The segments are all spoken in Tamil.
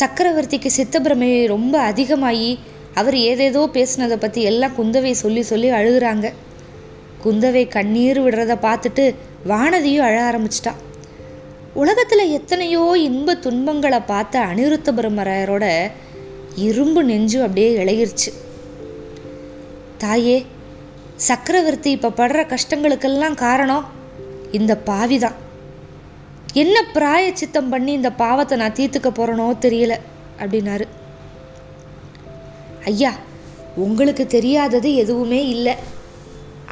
சக்கரவர்த்திக்கு சித்தப்பிரமை ரொம்ப அதிகமாகி அவர் ஏதேதோ பேசுனதை பற்றி எல்லாம் குந்தவை சொல்லி சொல்லி அழுகுறாங்க. குந்தவை கண்ணீர் விடுறத பார்த்துட்டு வானதியும் அழ ஆரம்பிச்சிட்டா. உலகத்தில் எத்தனையோ இன்ப துன்பங்களை பார்த்த அனிருத்த பிரம்மராயரோட இரும்பு நெஞ்சு அப்படியே இழகிருச்சு தாயே சக்கரவர்த்தி இப்போ படுற கஷ்டங்களுக்கெல்லாம் காரணம் இந்த பாவி தான் என்ன பிராய சித்தம் பண்ணி இந்த பாவத்தை நான் தீர்த்துக்க போகிறனோ தெரியல அப்படின்னாரு. ஐயா உங்களுக்கு தெரியாதது எதுவுமே இல்லை.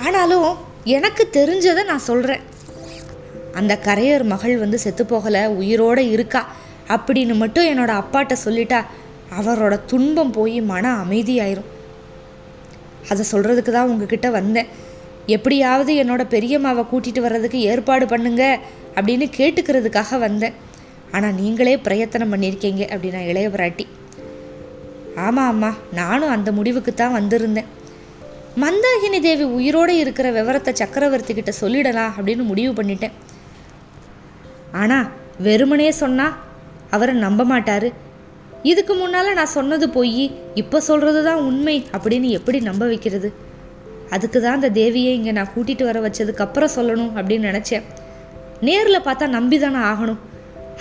ஆனாலும் எனக்கு தெரிஞ்சதை நான் சொல்கிறேன் அந்த கரையர் மகள் வந்து செத்து போகலை உயிரோடு இருக்கா அப்படின்னு மட்டும் என்னோட அப்பாட்ட சொல்லிட்டா அவரோட துன்பம் போய் மன அமைதியாயிரும். அதை சொல்கிறதுக்கு தான் உங்ககிட்ட வந்தேன். எப்படியாவது என்னோட பெரியம்மாவை கூட்டிகிட்டு வர்றதுக்கு ஏற்பாடு பண்ணுங்க அப்படின்னு கேட்டுக்கிறதுக்காக வந்தேன். ஆனால் நீங்களே பிரயத்தனம் பண்ணியிருக்கீங்க அப்படின்னா இளைய பிராட்டி. ஆமாம் அம்மா நானும் அந்த முடிவுக்கு தான் வந்திருந்தேன். மந்தாகினி தேவி உயிரோடு இருக்கிற விவரத்தை சக்கரவர்த்தி கிட்ட சொல்லிடலாம் அப்படின்னு முடிவு பண்ணிட்டேன். ஆனால் வெறுமனே சொன்னால் அவரை நம்ப மாட்டார். இதுக்கு முன்னால் நான் சொன்னது போய் இப்போ சொல்கிறது தான் உண்மை அப்படின்னு எப்படி நம்ப வைக்கிறது? அதுக்கு தான் அந்த தேவியை இங்கே நான் கூட்டிகிட்டு வர வச்சதுக்கப்புறம் சொல்லணும் அப்படின்னு நினச்சேன். நேரில் பார்த்தா நம்பி தானே ஆகணும்.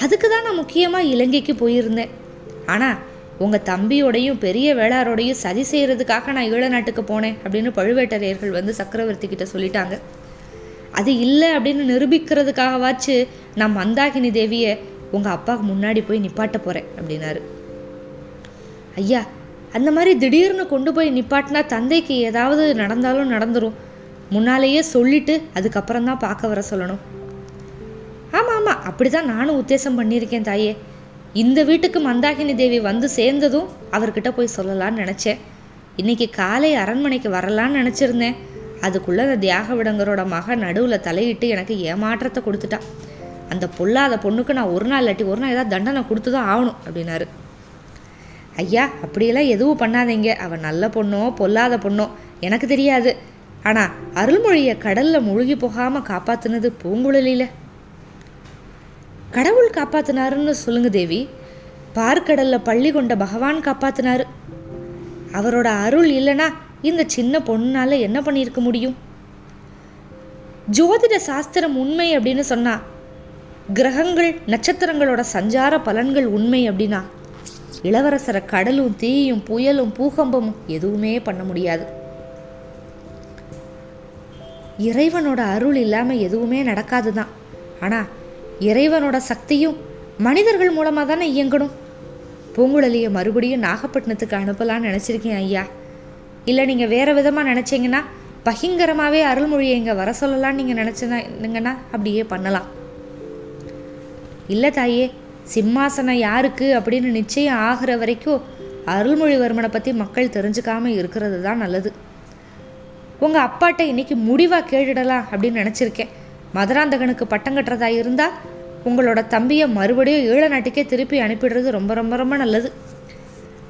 அதுக்கு தான் நான் முக்கியமாக இலங்கைக்கு போயிருந்தேன். ஆனால் உங்கள் தம்பியோடையும் பெரிய வேளாரோடையும் சதி செய்கிறதுக்காக நான் ஈழ நாட்டுக்கு போனேன் அப்படின்னு பழுவேட்டரையர்கள் வந்து சக்கரவர்த்தி கிட்ட சொல்லிட்டாங்க. அது இல்லை அப்படின்னு நிரூபிக்கிறதுக்காகவாச்சு நான் மந்தாகினி தேவியை உங்கள் அப்பாவுக்கு முன்னாடி போய் நிப்பாட்ட போகிறேன் அப்படின்னாரு. ஐயா அந்த மாதிரி திடீர்னு கொண்டு போய் நிப்பாட்டினா தந்தைக்கு ஏதாவது நடந்தாலும் நடந்துடும் முன்னாலேயே சொல்லிட்டு அதுக்கப்புறம் தான் பார்க்க வர சொல்லணும். ஆமாம் ஆமாம் அப்படி தான் நானும் உத்தேசம் பண்ணியிருக்கேன் தாயே. இந்த வீட்டுக்கு மந்தாகினி தேவி வந்து சேர்ந்ததும் அவர்கிட்ட போய் சொல்லலான்னு நினச்சேன். இன்னைக்கு காலை அரண்மனைக்கு வரலான்னு நினச்சிருந்தேன். அதுக்குள்ளே அந்த தியாக விடங்கரோட மக நடுவில் தலையிட்டு எனக்கு ஏமாற்றத்தை கொடுத்துட்டா. அந்த பொல்லாத பொண்ணுக்கு நான் ஒரு நாள் இல்லாட்டி ஒரு நாள் ஏதாவது தண்டனை கொடுத்து தான் ஆகணும் அப்படின்னாரு. ஐயா அப்படியெல்லாம் எதுவும் பண்ணாதீங்க. அவன் நல்ல பொண்ணோ பொல்லாத பொண்ணோ எனக்கு தெரியாது. ஆனால் அருள்மொழியை கடலில் முழுகி போகாமல் காப்பாற்றுனது பூங்குழலியில். கடவுள் காப்பாத்தினாருன்னு சொல்லுங்க தேவி. பார்க்கடல்ல பள்ளி கொண்ட பகவான் காப்பாத்தினாரு. அவரோட அருள் இல்லைன்னா இந்த சின்ன பொண்ணால என்ன பண்ணியிருக்க முடியும்? ஜோதிட சாஸ்திரம் உண்மை அப்படின்னு சொன்னா கிரகங்கள் நட்சத்திரங்களோட சஞ்சார பலன்கள் உண்மை அப்படின்னா இளவரசரை கடலும் தீயும் புயலும் பூகம்பமும் எதுவுமே பண்ண முடியாது. இறைவனோட அருள் இல்லாமல் எதுவுமே நடக்காது தான் ஆனால் இறைவனோட சக்தியும் மனிதர்கள் மூலமாக தானே இயங்கணும்? பூங்குழலியை மறுபடியும் நாகப்பட்டினத்துக்கு அனுப்பலான்னு நினச்சிருக்கேன் ஐயா. இல்லை நீங்கள் வேறு விதமாக நினச்சிங்கன்னா பகிங்கரமாகவே அருள்மொழியை இங்கே வர சொல்லலான்னு நீங்கள் நினச்சிங்கன்னா அப்படியே பண்ணலாம். இல்லை தாயே சிம்மாசனம் யாருக்கு அப்படின்னு நிச்சயம் ஆகிற வரைக்கும் அருள்மொழிவர்மனை பற்றி மக்கள் தெரிஞ்சுக்காமல் இருக்கிறது தான் நல்லது. உங்கள் அப்பாட்ட இன்னைக்கு முடிவாக கேட்டுடலாம் அப்படின்னு நினச்சிருக்கேன். மதுராந்தகனுக்கு பட்டம் கட்டுறதா இருந்தால் உங்களோட தம்பியை மறுபடியும் ஈழ நாட்டுக்கே திருப்பி அனுப்பிடுறது ரொம்ப ரொம்ப ரொம்ப நல்லது.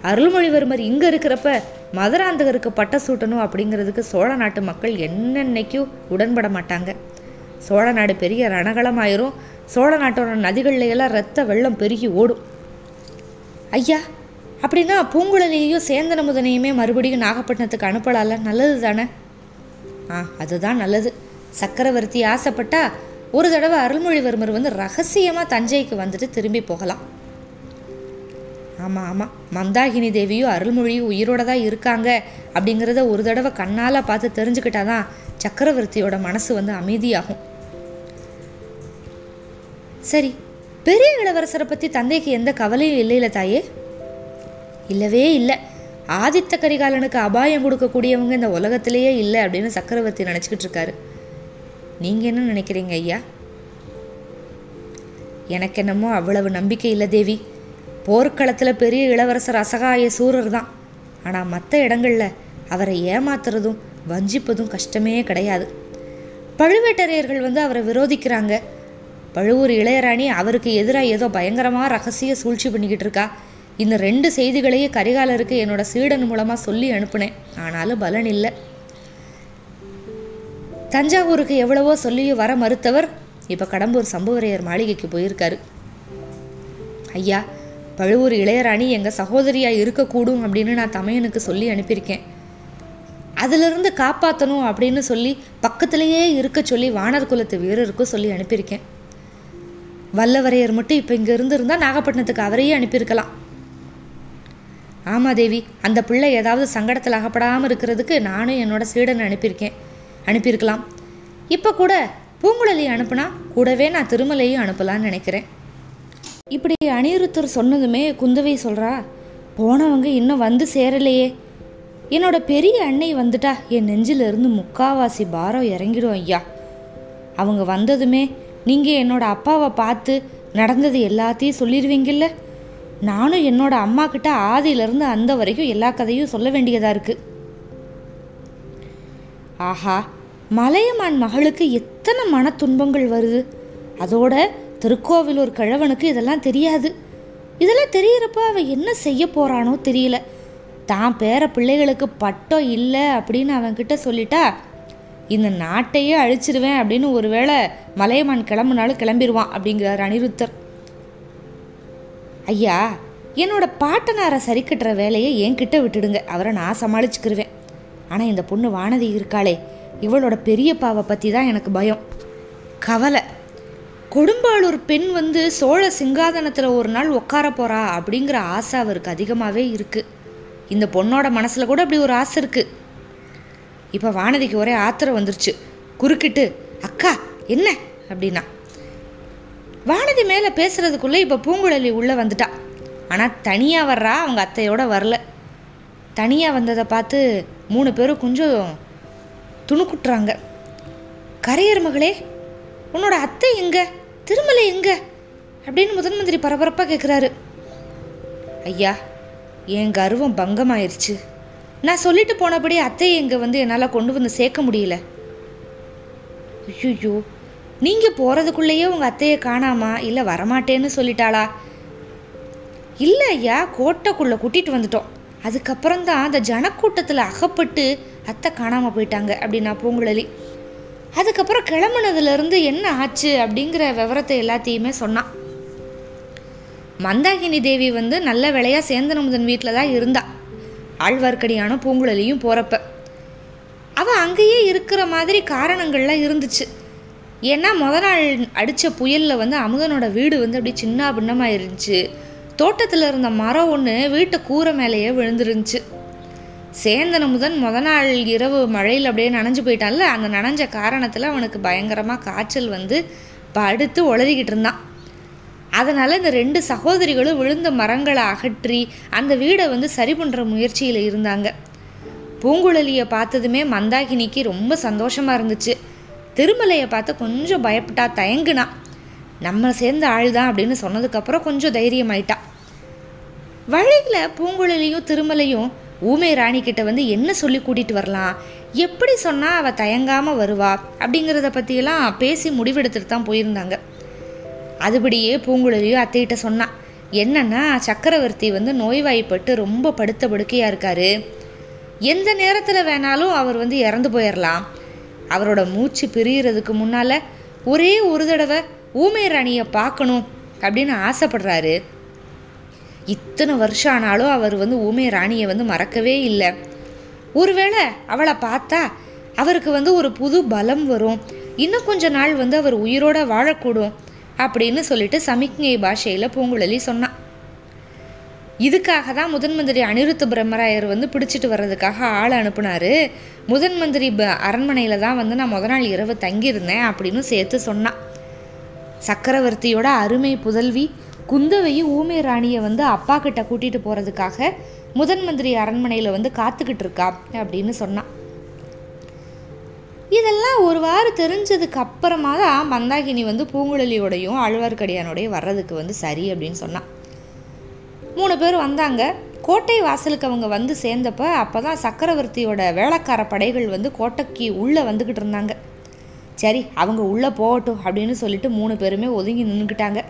அருள்மொழிவர்மர் இங்கே இருக்கிறப்ப மதுராந்தகருக்கு பட்ட சூட்டணும் அப்படிங்கிறதுக்கு சோழ நாட்டு மக்கள் என்னென்னைக்கும் உடன்பட மாட்டாங்க. சோழ நாடு பெரிய ரணகலமாயிரும் சோழ நாட்டோட நதிகள்லையெல்லாம் ரத்த வெள்ளம் பெருகி ஓடும். ஐயா அப்படின்னா பூங்குழலியையும் சேந்தன முதனையுமே மறுபடியும் நாகப்பட்டினத்துக்கு அனுப்பலால நல்லது தானே ஆ அதுதான் நல்லது. சக்கரவர்த்தி ஆசைப்பட்டா ஒரு தடவை அருள்மொழிவர்மர் வந்து ரகசியமாக தஞ்சைக்கு வந்துட்டு திரும்பி போகலாம். ஆமாம் ஆமாம் மந்தாகினி தேவியும் அருள்மொழியும் உயிரோட தான் இருக்காங்க அப்படிங்கிறத ஒரு தடவை கண்ணால் பார்த்து தெரிஞ்சுக்கிட்டா தான் சக்கரவர்த்தியோட மனசு வந்து அமைதியாகும். சரி பெரிய இளவரசரை பற்றி தந்தைக்கு எந்த கவலையும் இல்லையில தாயே? இல்லவே இல்லை. ஆதித்த கரிகாலனுக்கு அபாயம் கொடுக்கக்கூடியவங்க இந்த உலகத்திலேயே இல்லை அப்படின்னு சக்கரவர்த்தி நினச்சிக்கிட்டு இருக்காரு. நீங்கள் என்ன நினைக்கிறீங்க ஐயா? எனக்கு என்னமோ அவ்வளவு நம்பிக்கை இல்லை தேவி. போர்க்களத்தில் பெரிய இளவரசர் அசகாய சூரர் தான். ஆனால் மற்ற இடங்களில் அவரை ஏமாத்துறதும் வஞ்சிப்பதும் கஷ்டமே கிடையாது. பழுவேட்டரையர்கள் வந்து அவரை விரோதிக்கிறாங்க. பழுவூர் இளையராணி அவருக்கு எதிராக ஏதோ பயங்கரமாக ரகசிய சூழ்ச்சி பண்ணிக்கிட்டு இருக்கா. இந்த ரெண்டு செய்திகளையும் கரிகாலருக்கு என்னோட சீடன் மூலமாக சொல்லி அனுப்புனேன். ஆனாலும் பலன் இல்லை. தஞ்சாவூருக்கு எவ்வளவோ சொல்லி வர மறுத்தவர் இப்போ கடம்பூர் சம்புவரையர் மாளிகைக்கு போயிருக்காரு. ஐயா பழுவூர் இளையராணி எங்கள் சகோதரியாக இருக்கக்கூடும் அப்படின்னு நான் தமையனுக்கு சொல்லி அனுப்பியிருக்கேன். அதிலிருந்து காப்பாற்றணும் அப்படின்னு சொல்லி பக்கத்திலேயே இருக்க சொல்லி வானர் குலத்து வீரருக்கும் சொல்லி அனுப்பியிருக்கேன். வல்லவரையர் மட்டும் இப்போ இங்கே இருந்திருந்தால் நாகப்பட்டினத்துக்கு அவரையே அனுப்பியிருக்கலாம். ஆமாம் தேவி அந்த பிள்ளை ஏதாவது சங்கடத்தில் அகப்படாமல் இருக்கிறதுக்கு நானும் என்னோட சீடனை அனுப்பியிருக்கேன். அனுப்பியிருக்கலாம். இப்போ கூட பூங்குழலி அனுப்புனா கூடவே நான் திருமலையும் அனுப்பலான்னு நினைக்கிறேன். இப்படி அனிருத்தர் சொன்னதுமே குந்தவை சொல்கிறா போனவங்க இன்னும் வந்து சேரலையே. என்னோட பெரிய அன்னை வந்துட்டா என் நெஞ்சிலிருந்து முக்காவாசி பாரம் இறங்கிடும் ஐயா. அவங்க வந்ததுமே நீங்கள் என்னோட அப்பாவை பார்த்து நடந்தது எல்லாத்தையும் சொல்லிடுவீங்கல்ல? நானும் என்னோட அம்மா கிட்ட ஆதியிலேருந்து அந்த வரைக்கும் எல்லா கதையும் சொல்ல வேண்டியதாக இருக்குது ஆஹா மலையமான் மகளுக்கு எத்தனை மன துன்பங்கள் வருது? அதோட திருக்கோவிலூர் கிழவனுக்கு இதெல்லாம் தெரியாது. இதெல்லாம் தெரிகிறப்ப அவன் என்ன செய்ய போகிறானோ தெரியல. தான் பேர பிள்ளைகளுக்கு பட்டம் இல்லை அப்படின்னு அவன்கிட்ட சொல்லிட்டா இந்த நாட்டையே அழிச்சிருவேன் அப்படின்னு ஒருவேளை மலையமான் கிளம்புனாலும் கிளம்பிடுவான் அப்படிங்கிறார் அனிருத்தர். ஐயா என்னோட பாட்டனாரை சரி கட்டுற வேலையை என்கிட்ட விட்டுடுங்க. அவரை நான் சமாளிச்சுக்கிருவேன். ஆனால் இந்த பொண்ணு வானதி இருக்காளே இவளோட பெரியப்பாவை பற்றி தான் எனக்கு பயம். கவலை. கொடும்பாளூர் பெண் வந்து சோழ சிங்காதனத்தில் ஒரு நாள் உட்கார போகிறா அப்படிங்கிற ஆசை அவருக்கு அதிகமாகவே இருக்குது இந்த பொண்ணோட மனசில் கூட அப்படி ஒரு ஆசை இருக்குது இப்போ வானதிக்கு ஒரே ஆத்திரம் வந்துருச்சு. குறுக்கிட்டு அக்கா என்ன? அப்படின்னா வானதி மேலே பேசுகிறதுக்குள்ளே இப்போ பூங்குழலி உள்ளே வந்துட்டா. ஆனால் தனியாக வர்றா அவங்க அத்தையோட வரல. தனியாக வந்ததை பார்த்து மூணு பேரும் கொஞ்சம் துணுக்குட்டுறாங்க. கரையர் மகளே உன்னோட அத்தை எங்க? திருமலை எங்க? அப்படின்னு முதன் மந்திரி பரபரப்பாக கேட்குறாரு ஐயா என் கர்வம் பங்கமாயிருச்சு. நான் சொல்லிட்டு போனபடி அத்தையை இங்கே வந்து என்னால் கொண்டு வந்து சேர்க்க முடியல. ஐயோ நீங்கள் போகிறதுக்குள்ளேயே உங்கள் அத்தையை காணாமா? இல்லை வரமாட்டேன்னு சொல்லிட்டாளா? இல்லை ஐயா கோட்டைக்குள்ளே கூட்டிகிட்டு வந்துட்டோம். அதுக்கப்புறம் தான் அந்த ஜனக்கூட்டத்தில் அகப்பட்டு அத்தை காணாமல் போயிட்டாங்க அப்படின்னா பூங்குழலி. அதுக்கப்புறம் கிளம்புனதுலேருந்து என்ன ஆச்சு அப்படிங்கிற விவரத்தை எல்லாத்தையுமே சொன்னான் மந்தாகினி தேவி வந்து நல்ல வேலையாக சேந்தனமுதன் வீட்டில் தான் இருந்தா. ஆழ்வார்க்கடியான பூங்குழலியும் போகிறப்ப அவள் அங்கேயே இருக்கிற மாதிரி காரணங்கள்லாம் இருந்துச்சு. ஏன்னா முத நாள் அடித்த புயலில் வந்து அமுதனோட வீடு வந்து அப்படியே சின்ன பின்னமாக இருந்துச்சு. தோட்டத்தில் இருந்த மரம் ஒன்று வீட்டு கூரை மேலேயே விழுந்துருந்துச்சு. சேந்தன முதன் முத நாள் இரவு மழையில் அப்படியே நனைஞ்சு போயிட்டான்ல அந்த நனைஞ்ச காரணத்தில் அவனுக்கு பயங்கரமாக காய்ச்சல் வந்து படுத்து உளறிக்கிட்டு இருந்தான். அதனால் இந்த ரெண்டு சகோதரிகளும் விழுந்த மரங்களை அகற்றி அந்த வீடை வந்து சரி பண்ணுற முயற்சியில் இருந்தாங்க. பூங்குழலியை பார்த்ததுமே மந்தாகினிக்கு ரொம்ப சந்தோஷமாக இருந்துச்சு. திருமலையை பார்த்து கொஞ்சம் பயப்பட்டா தயங்குனான் நம்ம சேர்ந்த ஆள் தான் அப்படின்னு சொன்னதுக்கப்புறம் கொஞ்சம் தைரியமாயிட்டா. வழியில் பூங்குழலியும் திருமலையும் ஊமை ராணிக்கிட்ட வந்து என்ன சொல்லி கூட்டிகிட்டு வரலாம்? எப்படி சொன்னால் அவள் தயங்காமல் வருவா? அப்படிங்கிறத பற்றியெல்லாம் பேசி முடிவெடுத்துட்டு தான் போயிருந்தாங்க. அதுபடியே பூங்குழலியும் அத்தைகிட்ட சொன்னான் என்னன்னா சக்கரவர்த்தி வந்து நோய்வாய்ப்பட்டு ரொம்ப படுத்த படுக்கையாக இருக்காரு. எந்த நேரத்தில் வேணாலும் அவர் வந்து இறந்து போயிடலாம் அவரோட மூச்சு பிரியறதுக்கு முன்னால் ஒரே ஒரு தடவை ஊமை ராணியை பார்க்கணும் அப்படின்னு ஆசைப்படுறாரு. இத்தனை வருஷம் ஆனாலும் அவர் வந்து ஊமை ராணியை வந்து மறக்கவே இல்லை. ஒருவேளை அவளை பார்த்தா அவருக்கு வந்து ஒரு புது பலம் வரும். இன்னும் கொஞ்ச நாள் வந்து அவர் உயிரோட வாழக்கூடும் அப்படின்னு சொல்லிட்டு சமிக்ஞை பாஷையில் பூங்குழலி சொன்னான் இதுக்காக தான் முதன் மந்திரி அனிருத்த பிரம்மராயர் வந்து பிடிச்சிட்டு வர்றதுக்காக ஆள் அனுப்புனாரு. முதன் மந்திரி ப அரண்மனையில் தான் வந்து நான் முத நாள் இரவு தங்கியிருந்தேன் அப்படின்னு சேர்த்து சொன்னான் சக்கரவர்த்தியோட அருமை புதல்வி குந்தவையும் ஊமை ராணியை வந்து அப்பா கிட்ட கூட்டிட்டு போறதுக்காக முதன் மந்திரி அரண்மனையில் வந்து காத்துக்கிட்டு இருக்கா அப்படின்னு சொன்னான். இதெல்லாம் ஒரு வாரம் தெரிஞ்சதுக்கு அப்புறமா தான் மந்தாகினி வந்து பூங்குழலியோடையும் ஆழ்வார்க்கடியானோடையும் வர்றதுக்கு வந்து சரி அப்படின்னு சொன்னான். மூணு பேர் வந்தாங்க. கோட்டை வாசலுக்கு அவங்க வந்து சேர்ந்தப்ப அப்போ தான் சக்கரவர்த்தியோட வேளக்கார படைகள் வந்து கோட்டைக்கு உள்ளே வந்துக்கிட்டு இருந்தாங்க. சரி அவங்க உள்ளே போகட்டும் அப்படின்னு சொல்லிட்டு மூணு பேருமே ஒதுங்கி நின்றுக்கிட்டாங்க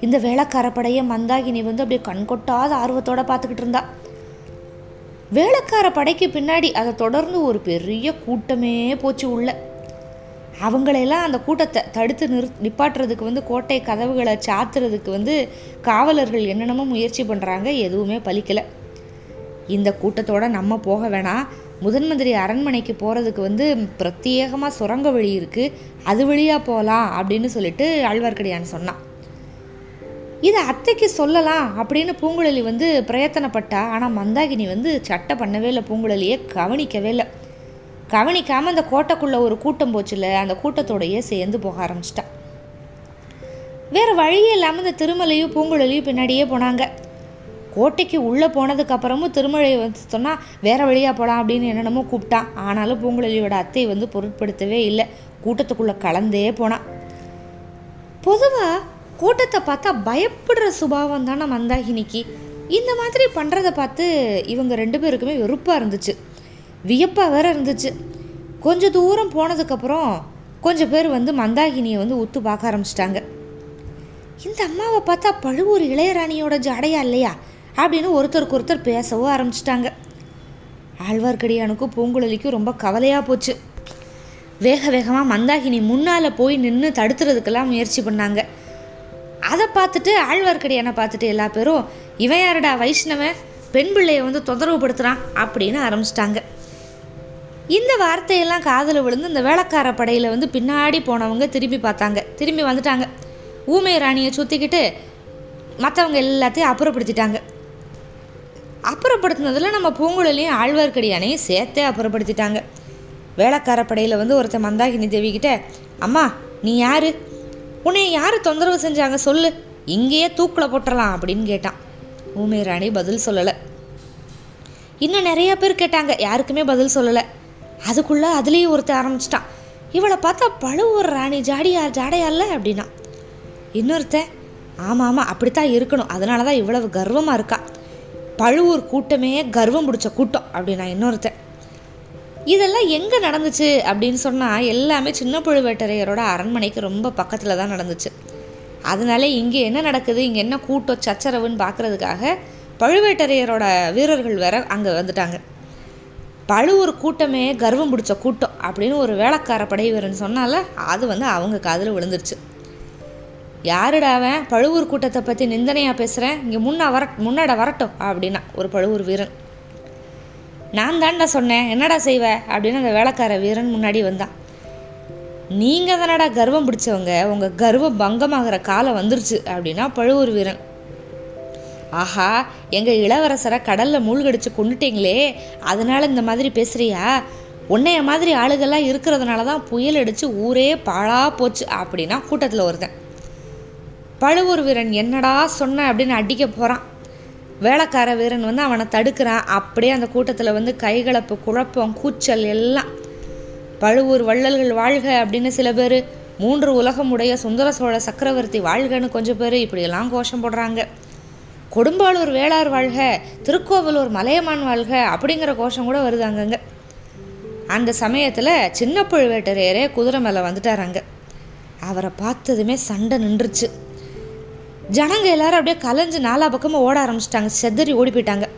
இந்த வேளக்கார படையை மந்தாகினி வந்து அப்படியே கண்கொட்டாத ஆர்வத்தோடு பார்த்துக்கிட்டு இருந்தா. வேளக்கார படைக்கு பின்னாடி அதை தொடர்ந்து ஒரு பெரிய கூட்டமே போச்சு உள்ள. அவங்களையெல்லாம் அந்த கூட்டத்தை தடுத்து நிறு நிப்பாட்டுறதுக்கு வந்து கோட்டை கதவுகளை சாத்துறதுக்கு வந்து காவலர்கள் என்னென்னமோ முயற்சி பண்ணுறாங்க எதுவுமே பலிக்கலை. இந்த கூட்டத்தோட நம்ம போக வேணாம். முதன் மந்திரி அரண்மனைக்கு போகிறதுக்கு வந்து பிரத்யேகமாக சுரங்க வழி இருக்குது அது வழியாக போகலாம் அப்படின்னு சொல்லிட்டு ஆழ்வார்க்கடியான் சொன்னான். இதை அத்தைக்கு சொல்லலாம் அப்படின்னு பூங்குழலி வந்து பிரயத்தனப்பட்டா. ஆனால் மந்தாகினி வந்து சட்டை பண்ணவே இல்லை பூங்குழலியை கவனிக்கவே இல்லை. கவனிக்காமல் அந்த கோட்டைக்குள்ளே ஒரு கூட்டம் போச்சுல அந்த கூட்டத்தோடையே சேர்ந்து போக ஆரம்பிச்சிட்டான் வேறு வழியே இல்லாமல் இந்த திருமலையும் பூங்குழலியும் பின்னாடியே போனாங்க. கோட்டைக்கு உள்ளே போனதுக்கு அப்புறமும் திருமலை வந்து சொன்னால் வேறு வழியாக போகலாம் அப்படின்னு என்னென்னமோ கூப்பிட்டான் ஆனாலும் பூங்குழலியோட அத்தை வந்து பொருட்படுத்தவே இல்லை. கூட்டத்துக்குள்ளே கலந்தே போனான் பொதுவாக கூட்டத்தை பார்த்தா பயப்படுற சுபாவம் தானே மந்தாகினிக்கு இந்த மாதிரி பண்ணுறத பார்த்து இவங்க ரெண்டு பேருக்குமே வெறுப்பாக இருந்துச்சு. வியப்பாக வேற இருந்துச்சு. கொஞ்சம் தூரம் போனதுக்கப்புறம் கொஞ்சம் பேர் வந்து மந்தாகினியை வந்து உத்து பார்க்க ஆரம்பிச்சிட்டாங்க. இந்த அம்மாவை பார்த்தா பழுவூர் இளையராணியோட ஜாடையா இல்லையா? அப்படின்னு ஒருத்தருக்கு ஒருத்தர் பேசவும் ஆரம்பிச்சிட்டாங்க. ஆழ்வார்க்கடியானுக்கும் பூங்குழலிக்கும் ரொம்ப கவலையாக போச்சு. வேக வேகமாக மந்தாகினி முன்னால் போய் நின்று தடுத்துறதுக்கெல்லாம் முயற்சி பண்ணாங்க. அதை பார்த்துட்டு ஆழ்வார்க்கடியானை பார்த்துட்டு எல்லா பேரும் இவன் யாருடா வைஷ்ணவன்? பெண் பிள்ளையை வந்து தொந்தரவு படுத்துகிறான் அப்படின்னு ஆரம்பிச்சிட்டாங்க. இந்த வார்த்தையெல்லாம் காதில் விழுந்து இந்த வேளக்கார படையில் வந்து பின்னாடி போனவங்க திரும்பி பார்த்தாங்க. திரும்பி வந்துட்டாங்க. ஊமை ராணியை சுற்றிக்கிட்டு மற்றவங்க எல்லாத்தையும் அப்புறப்படுத்திட்டாங்க. அப்புறப்படுத்தினதில் நம்ம பூங்குழலியும் ஆழ்வார்க்கடியானையும் சேர்த்தே அப்புறப்படுத்திட்டாங்க. வேளக்கார படையில் வந்து ஒருத்தன் மந்தாகினி தேவிக்கிட்ட அம்மா நீ யார்? உன்னை யார் தொந்தரவு செஞ்சாங்க சொல்லு. இங்கேயே தூக்கில் போட்டுறலாம் அப்படின்னு கேட்டான். ஊமை ராணி பதில் சொல்லலை. இன்னும் நிறைய பேர் கேட்டாங்க யாருக்குமே பதில் சொல்லலை. அதுக்குள்ளே அதுலேயும் ஒருத்தர் ஆரம்பிச்சிட்டான். இவளை பார்த்தா பழுவூர் ராணி ஜாடியா ஜாடையால அப்படின்னா. இன்னொருத்தன் ஆமாம் ஆமாம் அப்படித்தான் இருக்கணும். அதனால தான் இவ்வளவு கர்வமாக இருக்கா. பழுவூர் கூட்டமே கர்வம் பிடிச்ச கூட்டம் அப்படின்னா இன்னொருத்தன். இதெல்லாம் எங்கே நடந்துச்சு அப்படின்னு சொன்னால் எல்லாமே சின்ன பழுவேட்டரையரோட அரண்மனைக்கு ரொம்ப பக்கத்தில் தான் நடந்துச்சு. அதனால இங்கே என்ன நடக்குது இங்கே என்ன கூட்டம் சச்சரவுன்னு பார்க்குறதுக்காக பழுவேட்டரையரோட வீரர்கள் வேற அங்கே வந்துட்டாங்க. பழுவூர் கூட்டமே கர்வம் பிடிச்ச கூட்டம் அப்படின்னு ஒரு வேளக்கார படை வீரன் சொன்னால அது வந்து அவங்க காதில் விழுந்துருச்சு. யாருடா அவன்? பழுவூர் கூட்டத்தை பற்றி நிந்தனையாக பேசுகிறேன் இங்கே முன்னா வர முன்னாட வரட்டும் அப்படின்னா ஒரு பழுவூர் வீரன். நான் தான்டா சொன்னேன் என்னடா செய்வ? அப்படின்னு அந்த வேலைக்கார வீரன் முன்னாடி வந்தான். நீங்கள் தானடா கர்வம் பிடிச்சவங்க உங்கள் கர்வம் பங்கமாகிற காலம் வந்துருச்சு அப்படின்னா பழுவூர் வீரன். ஆஹா எங்கள் இளவரசரை கடலில் மூழ்கடிச்சு கொண்டுட்டீங்களே அதனால் இந்த மாதிரி பேசுகிறியா உன்னைய மாதிரி ஆளுகள்லாம் இருக்கிறதுனால தான் புயல் அடித்து ஊரே பாழா போச்சு அப்படின்னா கூட்டத்தில் ஒருத்தன். பழுவூர் வீரன் என்னடா சொன்ன அப்படின்னு அடிக்க போகிறான் வேலைக்கார வீரன் வந்து அவனை தடுக்கிறான். அப்படியே அந்த கூட்டத்தில் வந்து கைகலப்பு குழப்பம் கூச்சல் எல்லாம். பழுவூர் வள்ளல்கள் வாழ்க அப்படின்னு சில பேர் மூன்று உலகம் உடைய சுந்தர சோழ சக்கரவர்த்தி வாழ்கன்னு கொஞ்சம் பேர் இப்படியெல்லாம் கோஷம் போடுறாங்க. கொடும்பாளூர் வேளார் வாழ்க திருக்கோவிலூர் மலையமான் வாழ்க அப்படிங்கிற கோஷம் கூட வருது அங்கங்க. அந்த சமயத்தில் சின்ன பழுவேட்டரையரே குதிரை மேலே வந்துட்டாராங்க அவரை பார்த்ததுமே சண்டை நின்றுச்சு. ஜனங்க எல்லாரும் அப்படியே கலைஞ்சு நாலா பக்கமும் ஓட ஆரம்பிச்சிட்டாங்க. செதறி ஓடி போயிட்டாங்க.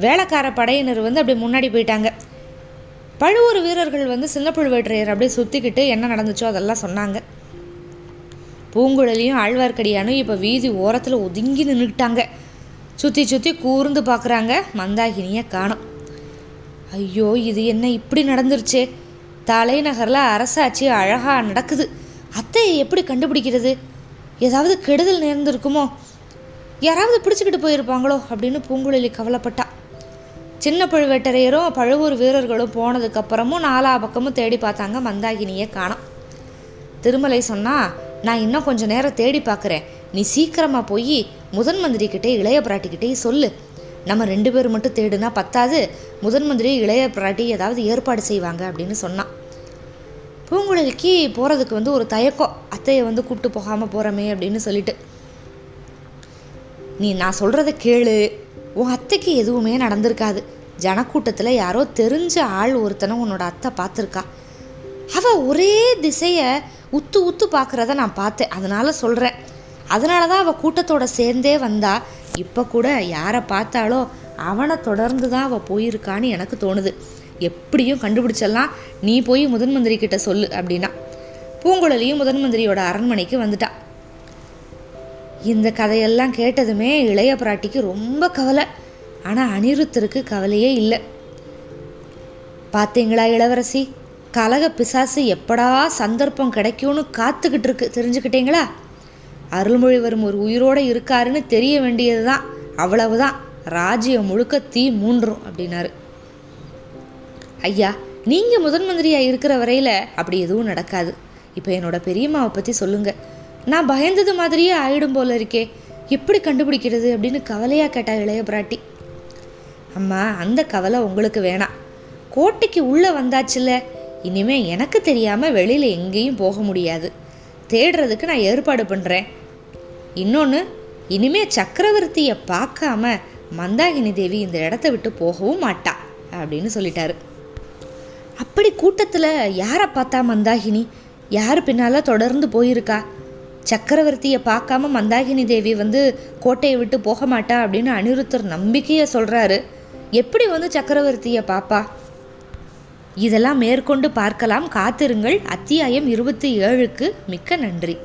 வேலைக்கார படையினர் வந்து அப்படியே முன்னாடி போயிட்டாங்க. பழுவூர் வீரர்கள் வந்து சின்ன அப்படியே சுற்றிக்கிட்டு என்ன நடந்துச்சோ அதெல்லாம் சொன்னாங்க. பூங்குழலியும் ஆழ்வார்க்கடியானும் இப்போ வீதி ஓரத்தில் ஒதுங்கி நின்றுக்கிட்டாங்க சுற்றி சுற்றி கூர்ந்து பார்க்குறாங்க மந்தாகினியை காணும். ஐயோ இது என்ன இப்படி நடந்துருச்சே? தலைநகரில் அரசாட்சி அழகாக நடக்குது. அத்தையை எப்படி கண்டுபிடிக்கிறது? ஏதாவது கெடுதல் நேர்ந்திருக்குமோ? யாராவது பிடிச்சிக்கிட்டு போயிருப்பாங்களோ? அப்படின்னு பூங்குழலி கவலைப்பட்டா. சின்ன பழுவேட்டரையரும் பழுவூர் வீரர்களும் போனதுக்கப்புறமும் நாலா பக்கமும் தேடி பார்த்தாங்க மந்தாகினியை காணோம். திருமலை சொன்னா நான் இன்னும் கொஞ்ச நேரம் தேடி பார்க்குறேன். நீ சீக்கிரமாக போய் முதன் மந்திரிக்கிட்டே இளைய பிராட்டிக்கிட்டே சொல்லு. நம்ம ரெண்டு பேர் மட்டும் தேடுனா பத்தாது. முதன் மந்திரி இளைய பிராட்டி ஏதாவது ஏற்பாடு செய்வாங்க அப்படின்னு சொன்னான். பூங்குழலிக்கு போகிறதுக்கு வந்து ஒரு தயக்கம். அத்தையை வந்து கூப்பிட்டு போகாமல் போகிறோமே அப்படின்னு சொல்லிட்டு. நீ நான் சொல்கிறத கேளு. உன் அத்தைக்கு எதுவுமே நடந்திருக்காது. ஜனக்கூட்டத்தில் யாரோ தெரிஞ்ச ஆள் ஒருத்தனை உன்னோட அத்தை பார்த்துருக்கா. அவள் ஒரே திசையை உத்து உத்து பார்க்குறத நான் பார்த்தேன். அதனால் சொல்கிறேன் அதனால தான் அவள் கூட்டத்தோட சேர்ந்தே வந்தா. இப்போ கூட யாரை பார்த்தாலோ அவனை தொடர்ந்து தான் அவள் போயிருக்கான்னு எனக்கு தோணுது. எப்படியும் கண்டுபிடிச்சிடலாம். நீ போய் முதன் மந்திரி கிட்ட சொல்லு அப்படின்னா. பூங்குழலியும் முதன் மந்திரியோட அரண்மனைக்கு வந்துட்டா. இந்த கதையெல்லாம் கேட்டதுமே இளைய பிராட்டிக்கு ரொம்ப கவலை. ஆனால் அனிருத்தருக்கு கவலையே இல்லை. பார்த்தீங்களா இளவரசி? கலக பிசாசு எப்படா சந்தர்ப்பம் கிடைக்கும்னு காத்துக்கிட்டு இருக்கு. தெரிஞ்சுக்கிட்டீங்களா? அருள்மொழிவரும் ஒரு உயிரோடு இருக்காருன்னு தெரிய வேண்டியது தான் அவ்வளவுதான். ராஜ்யம் முழுக்க தீ மூன்றும் அப்படின்னாரு. ஐயா நீங்கள் முதன் மந்திரியாக இருக்கிற வரையில் அப்படி எதுவும் நடக்காது. இப்போ என்னோட பெரியம்மாவை பற்றி சொல்லுங்கள் நான் பயந்தது மாதிரியே ஆயிடும் போல இருக்கே. எப்படி கண்டுபிடிக்கிறது அப்படின்னு கவலையாக கேட்டா இளைய பிராட்டி. அம்மா அந்த கவலை உங்களுக்கு வேணாம். கோட்டைக்கு உள்ளே வந்தாச்சுல்ல இனிமே எனக்கு தெரியாமல் வெளியில் எங்கேயும் போக முடியாது. தேடுறதுக்கு நான் ஏற்பாடு பண்ணுறேன் இன்னொன்று இனிமே சக்கரவர்த்தியை பார்க்காம மந்தாகினி தேவி இந்த இடத்த விட்டு போகவும் மாட்டா அப்படின்னு சொல்லிட்டாரு. அப்படி கூட்டத்தில் யாரை பார்த்தா மந்தாகினி? யார் பின்னால் தொடர்ந்து போயிருக்கா? சக்கரவர்த்தியை பார்க்காம மந்தாகினி தேவி வந்து கோட்டையை விட்டு போக மாட்டா அப்படின்னு அனிருத்தர் நம்பிக்கையை சொல்கிறாரு எப்படி வந்து சக்கரவர்த்தியை பாப்பா? இதெல்லாம் மேற்கொண்டு பார்க்கலாம். காத்திருங்கள். அத்தியாயம் இருபத்தி ஏழுக்கு மிக்க நன்றி.